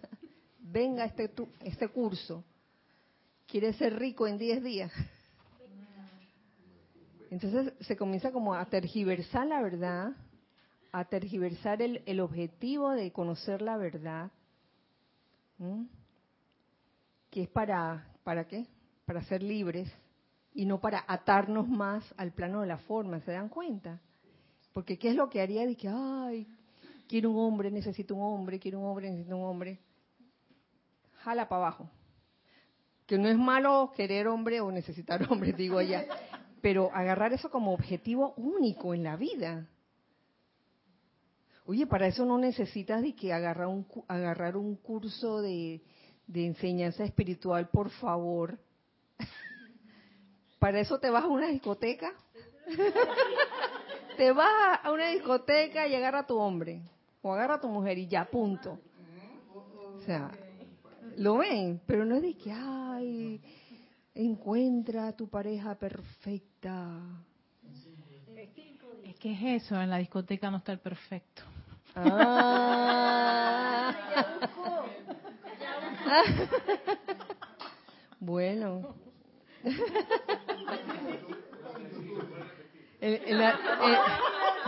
venga este, este curso. Quiere ser rico en 10 días. Entonces se comienza como a tergiversar la verdad, a tergiversar el, objetivo de conocer la verdad, que es para, ¿para qué? Para ser libres y no para atarnos más al plano de la forma, ¿se dan cuenta? Porque ¿qué es lo que haría de que, ay, quiero un hombre, necesito un hombre, quiero un hombre, necesito un hombre? Jala para abajo. Que no es malo querer hombre o necesitar hombre, digo allá, pero agarrar eso como objetivo único en la vida. Oye, para eso no necesitas de que agarrar un, agarrar un curso de, de enseñanza espiritual, por favor. Para eso te vas a una discoteca. te vas a una discoteca y agarra a tu hombre o agarra a tu mujer y ya, punto. O sea, lo ven, pero no es de que, ay, encuentra a tu pareja perfecta. Es que es eso, en la discoteca no está el perfecto. Ah. bueno.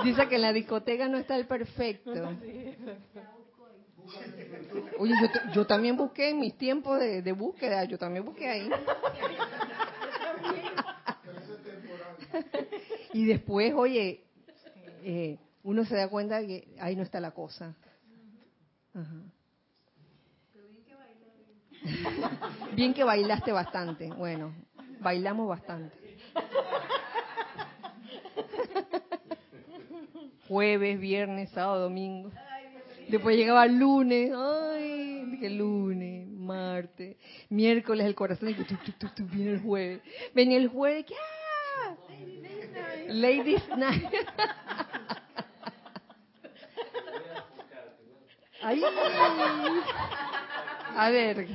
dice que en la discoteca no está el perfecto. Oye, yo, también busqué en mis tiempos de, búsqueda, yo también busqué ahí. y después, oye, eh, uno se da cuenta que ahí no está la cosa. Bien que bailaste bastante. Bueno, bailamos bastante. Jueves, viernes, sábado, domingo. Después llegaba el lunes, ay, que lunes, martes, miércoles el corazón y que tu, viene el jueves. Venía el jueves, que ¡ah! Ladies Night. Ay. A ver,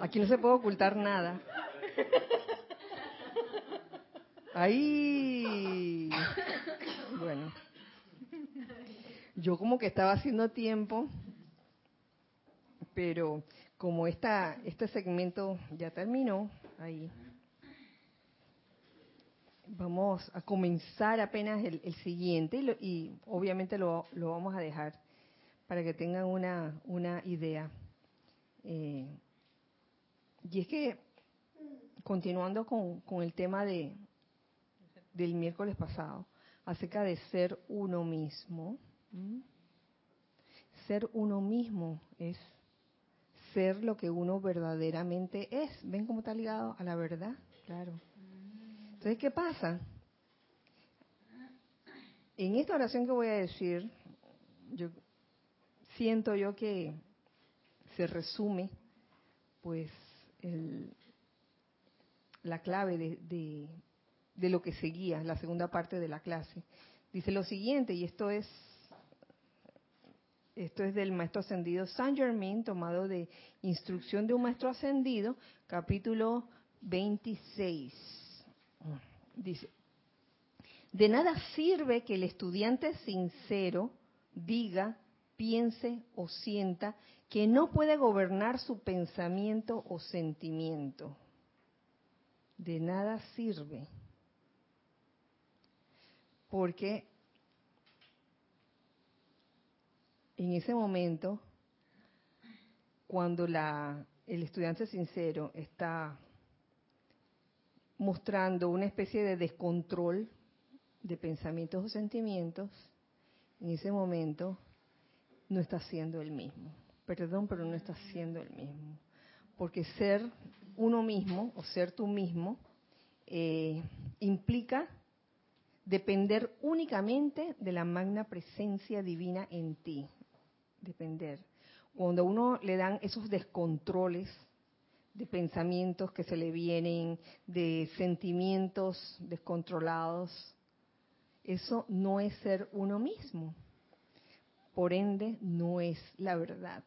aquí no se puede ocultar nada. Ahí. Bueno. Yo como que estaba haciendo tiempo, pero como esta, este segmento ya terminó, ahí. Vamos a comenzar apenas el, siguiente y, obviamente lo, lo, vamos a dejar para que tengan una, una idea. Eh, y es que, continuando con, con el tema de, del miércoles pasado, acerca de ser uno mismo, ser uno mismo es ser lo que uno verdaderamente es. ¿Ven cómo está ligado a la verdad? Claro. Entonces, ¿qué pasa? En esta oración que voy a decir, yo siento yo que se resume, pues, la clave de, de lo que seguía, la segunda parte de la clase. Dice lo siguiente, y esto es esto es del maestro ascendido Saint Germain, tomado de Instrucción de un maestro ascendido, capítulo 26. Dice, de nada sirve que el estudiante sincero diga, piense o sienta que no puede gobernar su pensamiento o sentimiento. De nada sirve. Porque en ese momento, cuando la, el estudiante sincero está mostrando una especie de descontrol de pensamientos o sentimientos, en ese momento no está siendo el mismo. Perdón, pero no está siendo el mismo. Porque ser uno mismo o ser tú mismo eh, implica depender únicamente de la magna presencia divina en ti. Depender. Cuando a uno le dan esos descontroles de pensamientos que se le vienen, de sentimientos descontrolados, eso no es ser uno mismo. Por ende, no es la verdad.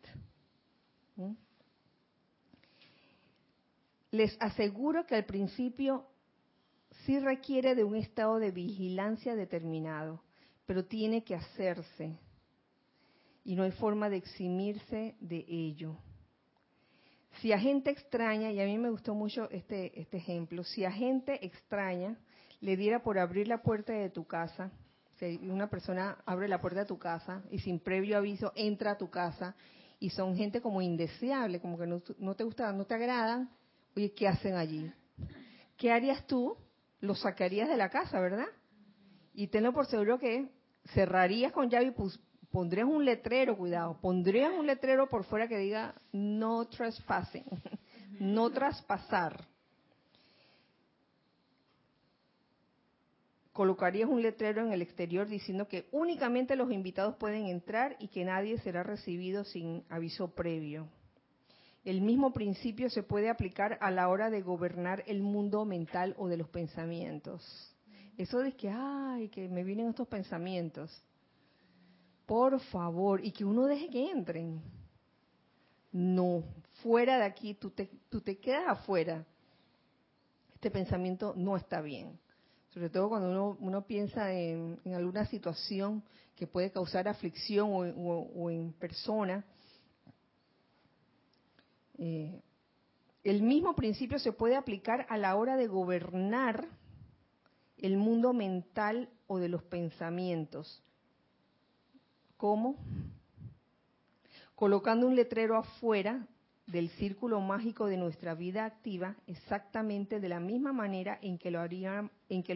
Les aseguro que al principio sí requiere de un estado de vigilancia determinado, pero tiene que hacerse y no hay forma de eximirse de ello. Si a gente extraña, y a mí me gustó mucho este, este ejemplo, si a gente extraña le diera por abrir la puerta de tu casa, si una persona abre la puerta de tu casa y sin previo aviso entra a tu casa y son gente como indeseable, como que no, no te gusta, no te agradan, oye, ¿qué hacen allí? ¿Qué harías tú? Los sacarías de la casa, ¿verdad? Y tenlo por seguro que cerrarías con llave y pondrías un letrero, cuidado, pondrías un letrero por fuera que diga no trespassing, no traspasar. Colocarías un letrero en el exterior diciendo que únicamente los invitados pueden entrar y que nadie será recibido sin aviso previo. El mismo principio se puede aplicar a la hora de gobernar el mundo mental o de los pensamientos. Eso de que, ay, que me vienen estos pensamientos por favor, y que uno deje que entren. No, fuera de aquí, tú te, tú te quedas afuera. Este pensamiento no está bien. Sobre todo cuando uno, uno piensa en, alguna situación que puede causar aflicción o, en persona. Eh, el mismo principio se puede aplicar a la hora de gobernar el mundo mental o de los pensamientos. ¿Cómo? Colocando un letrero afuera del círculo mágico de nuestra vida activa, exactamente de la misma manera en que lo,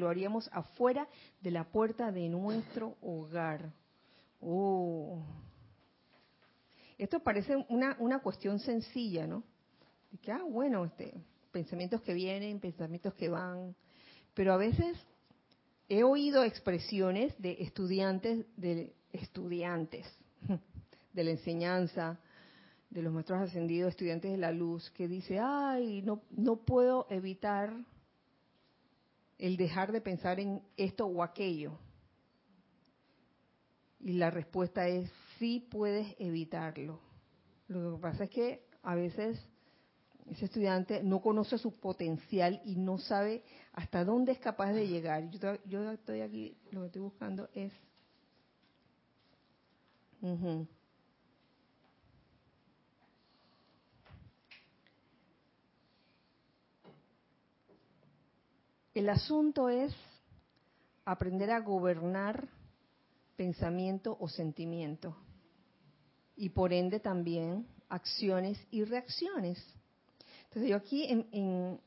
haríamos afuera de la puerta de nuestro hogar. Oh. Esto parece una, una cuestión sencilla, ¿no? De que, ah, bueno, este, pensamientos que vienen, pensamientos que van, pero a veces he oído expresiones de estudiantes de, estudiantes de la enseñanza, de los maestros ascendidos, estudiantes de la luz, que dice, ay, no, no puedo evitar el dejar de pensar en esto o aquello. Y la respuesta es, sí puedes evitarlo. Lo que pasa es que a veces ese estudiante no conoce su potencial y no sabe hasta dónde es capaz de llegar. Yo, yo estoy aquí, lo que estoy buscando es el asunto es aprender a gobernar pensamiento o sentimiento y por ende también acciones y reacciones. Entonces yo aquí en,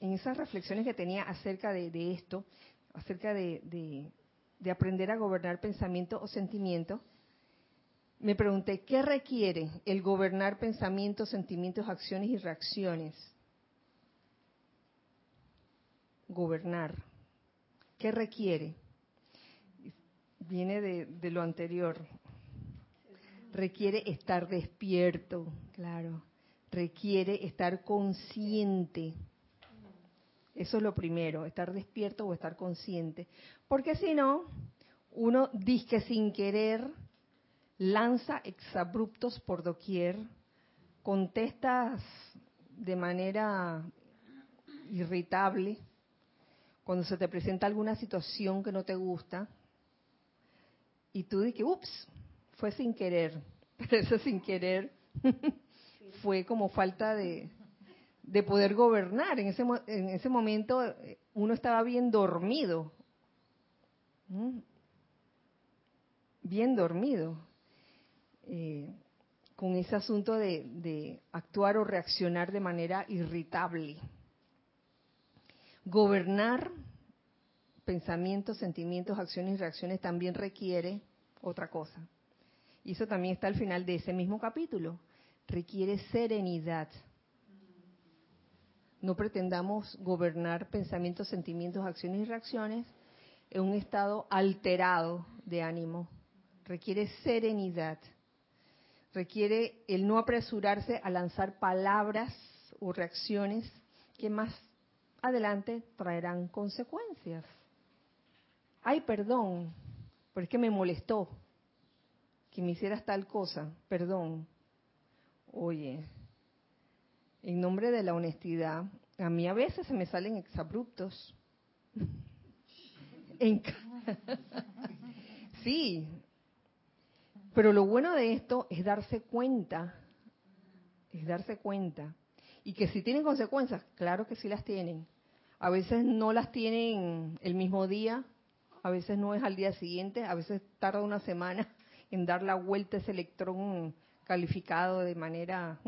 esas reflexiones que tenía acerca de, esto, acerca de, de, aprender a gobernar pensamiento o sentimiento, me pregunté, ¿qué requiere el gobernar pensamientos, sentimientos, acciones y reacciones? Gobernar. ¿Qué requiere? Viene de, lo anterior. Requiere estar despierto, claro. Requiere estar consciente. Eso es lo primero, estar despierto o estar consciente. Porque si no, uno dice sin querer lanza exabruptos por doquier, contestas de manera irritable cuando se te presenta alguna situación que no te gusta y tú dices, ups, fue sin querer, pero eso sin querer fue como falta de, de poder gobernar. En ese, en ese momento eh, uno estaba bien dormido, bien dormido eh, con ese asunto de, de actuar o reaccionar de manera irritable. Gobernar pensamientos, sentimientos, acciones y reacciones también requiere otra cosa. Y eso también está al final de ese mismo capítulo. Requiere serenidad. No pretendamos gobernar pensamientos, sentimientos, acciones y reacciones en un estado alterado de ánimo. Requiere serenidad. Requiere el no apresurarse a lanzar palabras o reacciones que más adelante traerán consecuencias. Ay, perdón, pero es que me molestó que me hicieras tal cosa, perdón. Oye, en nombre de la honestidad, a mí a veces se me salen exabruptos. sí, pero lo bueno de esto es darse cuenta, es darse cuenta. Y que si tienen consecuencias, claro que sí las tienen. A veces no las tienen el mismo día, a veces no es al día siguiente, a veces tarda una semana en dar la vuelta ese electrón calificado de manera...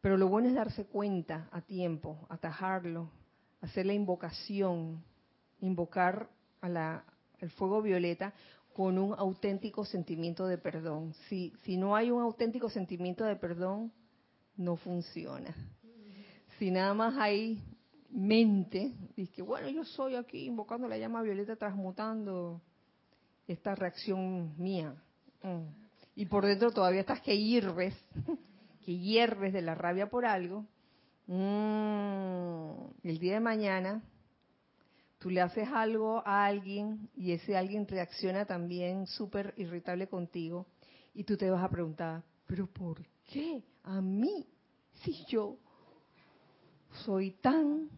Pero lo bueno es darse cuenta a tiempo, atajarlo, hacer la invocación, invocar a la, al fuego violeta con un auténtico sentimiento de perdón. Si, si no hay un auténtico sentimiento de perdón, no funciona. Si nada más hay mente, dice, bueno, yo soy aquí invocando la llama violeta, transmutando esta reacción mía. Mm. Y por dentro todavía estás que hierves que hierves de la rabia por algo, mmm, el día de mañana tú le haces algo a alguien y ese alguien reacciona también súper irritable contigo y tú te vas a preguntar, pero ¿por qué a mí si yo soy tan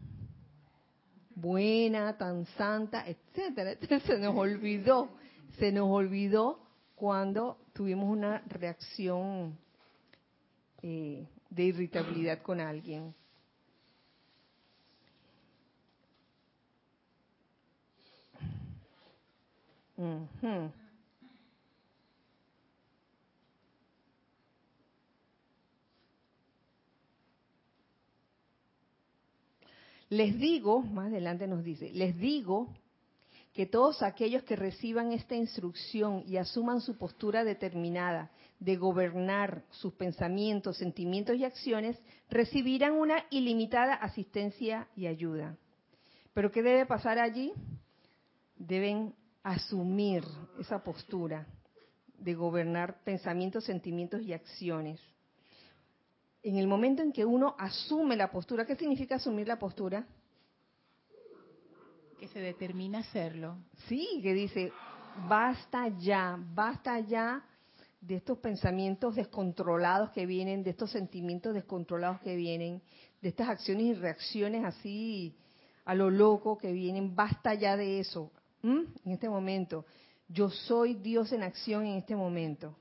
buena, tan santa, etcétera? se nos olvidó, se nos olvidó cuando tuvimos una reacción eh, de irritabilidad con alguien. Les digo, más adelante nos dice, les digo que todos aquellos que reciban esta instrucción y asuman su postura determinada de gobernar sus pensamientos, sentimientos y acciones, recibirán una ilimitada asistencia y ayuda. Pero ¿qué debe pasar allí? Deben asumir esa postura de gobernar pensamientos, sentimientos y acciones. En el momento en que uno asume la postura, ¿qué significa asumir la postura? Que se determina hacerlo. Sí, que dice, basta ya, basta ya de estos pensamientos descontrolados que vienen, de estos sentimientos descontrolados que vienen, de estas acciones y reacciones así a lo loco que vienen, basta ya de eso. En este momento. Yo soy Dios en acción en este momento.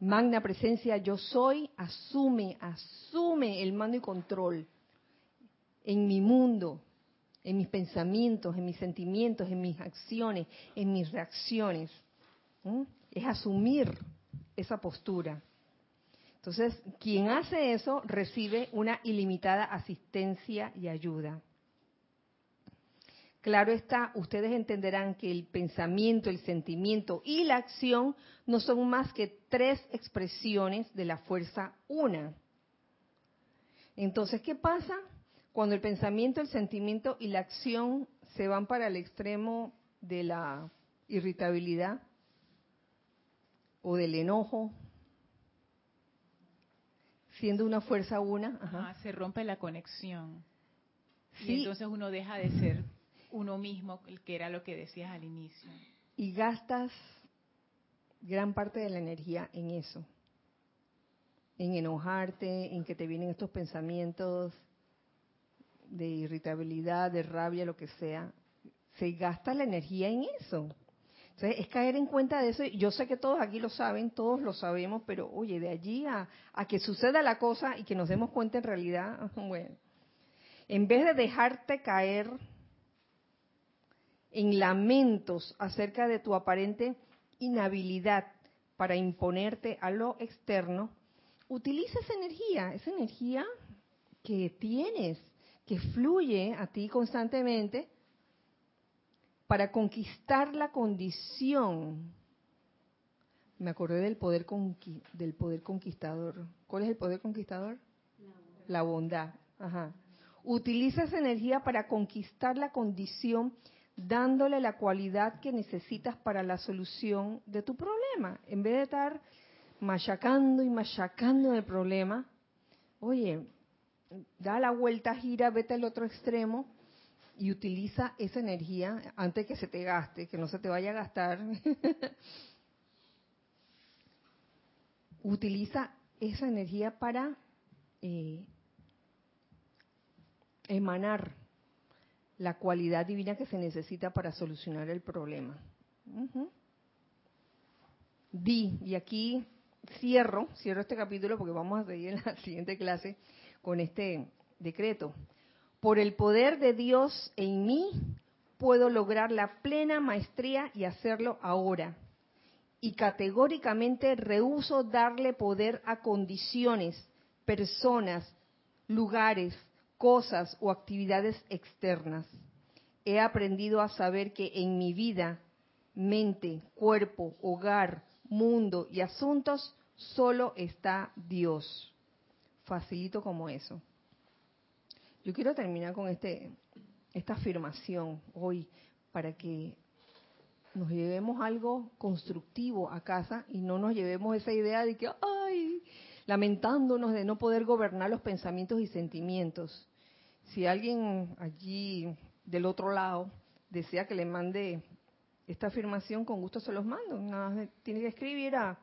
Magna presencia, yo soy, asume, asume el mando y control en mi mundo, en mis pensamientos, en mis sentimientos, en mis acciones, en mis reacciones. ¿Mm? Es asumir esa postura. Entonces, quien hace eso recibe una ilimitada asistencia y ayuda. Claro está, ustedes entenderán que el pensamiento, el sentimiento y la acción no son más que tres expresiones de la fuerza una. Entonces, ¿qué pasa cuando el pensamiento, el sentimiento y la acción se van para el extremo de la irritabilidad? o del enojo, siendo una fuerza una. se rompe la conexión. Y entonces uno deja de ser uno mismo, que era lo que decías al inicio. Y gastas gran parte de la energía en eso. En enojarte, en que te vienen estos pensamientos de irritabilidad, de rabia, lo que sea. Se gasta la energía en eso. Entonces, es caer en cuenta de eso. Yo sé que todos aquí lo saben, todos lo sabemos, pero oye, de allí a, que suceda la cosa y que nos demos cuenta en realidad, bueno, en vez de dejarte caer en lamentos acerca de tu aparente inhabilidad para imponerte a lo externo, utiliza esa energía, esa energía que tienes, que fluye a ti constantemente para conquistar la condición. Me acordé del poder, del poder conquistador. ¿Cuál es el poder conquistador? La bondad. Ajá. Utiliza esa energía para conquistar la condición dándole la cualidad que necesitas para la solución de tu problema. En vez de estar machacando y machacando el problema, oye, da la vuelta, gira, vete al otro extremo y utiliza esa energía antes que se te gaste, que no se te vaya a gastar. utiliza esa energía para eh, emanar la cualidad divina que se necesita para solucionar el problema. Di, y aquí cierro, cierro este capítulo porque vamos a seguir en la siguiente clase con este decreto. Por el poder de Dios en mí puedo lograr la plena maestría y hacerlo ahora. Y categóricamente rehuso darle poder a condiciones, personas, lugares, cosas o actividades externas. He aprendido a saber que en mi vida, mente, cuerpo, hogar, mundo y asuntos solo está Dios. Facilito como eso. Yo quiero terminar con este, esta afirmación hoy para que nos llevemos algo constructivo a casa y no nos llevemos esa idea de que, ay, lamentándonos de no poder gobernar los pensamientos y sentimientos. Si alguien allí del otro lado desea que le mande esta afirmación, con gusto se los mando. Nada tiene que escribir a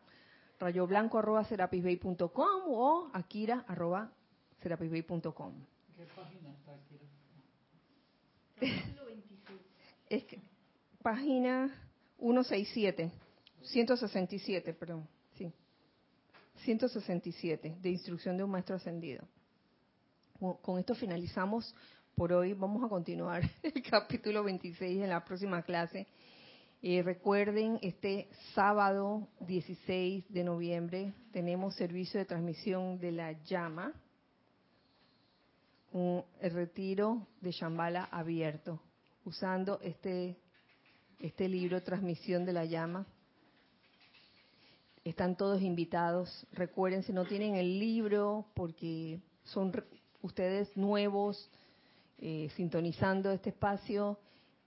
rayoblanco.com o a kira.serapisbay.com. ¿Qué página está, Kira? es que, página 167, 167, perdón, sí. 167, de instrucción de un maestro ascendido con esto finalizamos por hoy. Vamos a continuar el capítulo 26 en la próxima clase. Eh, recuerden, este sábado 16 de noviembre tenemos servicio de transmisión de la llama, el retiro de Shambhala abierto, usando este, este libro, Transmisión de la llama. Están todos invitados. Recuerden, si no tienen el libro, porque son ustedes nuevos eh, sintonizando este espacio,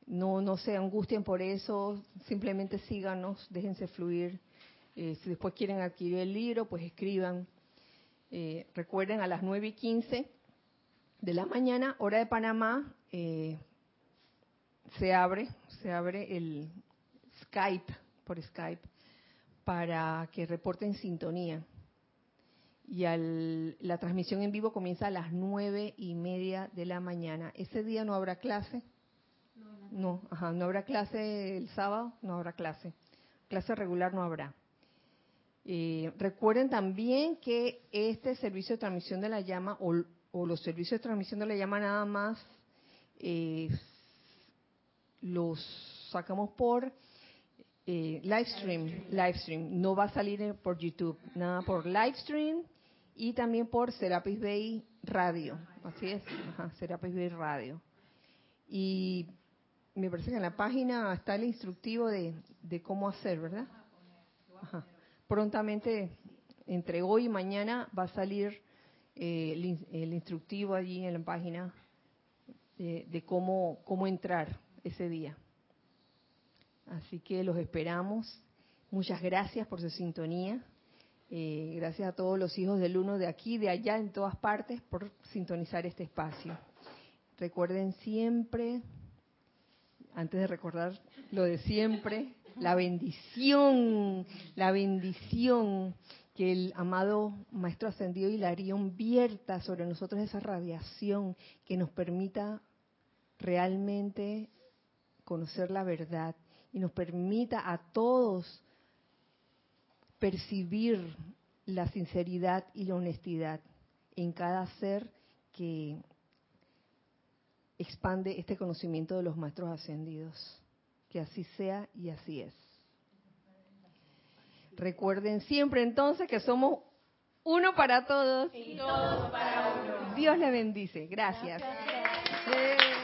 no, no se angustien por eso, simplemente síganos, déjense fluir. Eh, si después quieren adquirir el libro, pues escriban. Eh, recuerden, a las 9 y 15 de la mañana, hora de Panamá, se abre, se abre el Skype, por Skype, para que reporten sintonía y la transmisión en vivo comienza a las nueve y media de la mañana. Ese día no habrá clase. No, ajá, no habrá clase el sábado, no habrá clase. Clase regular no habrá. Eh, recuerden también que este servicio de transmisión de la llama o, los servicios de transmisión de la llama nada más eh, los sacamos por eh, livestream, livestream, no va a salir por YouTube, nada por livestream y también por Serapis Bay Radio, así es, Ajá, Serapis Bay Radio. Y me parece que en la página está el instructivo de, cómo hacer, ¿verdad? Prontamente, entre hoy y mañana, va a salir eh, el, instructivo allí en la página de, de cómo, cómo entrar ese día. Así que los esperamos. Muchas gracias por su sintonía. Eh, gracias a todos los hijos del uno de aquí, de allá, en todas partes, por sintonizar este espacio. Recuerden siempre, antes de recordar lo de siempre, la bendición, la bendición que el amado Maestro Ascendido Hilarión vierta sobre nosotros esa radiación que nos permita realmente conocer la verdad y nos permita a todos percibir la sinceridad y la honestidad en cada ser que expande este conocimiento de los maestros ascendidos. Que así sea y así es. Recuerden siempre entonces que somos uno para todos. Y todos para uno. Dios le bendice. Gracias. Gracias.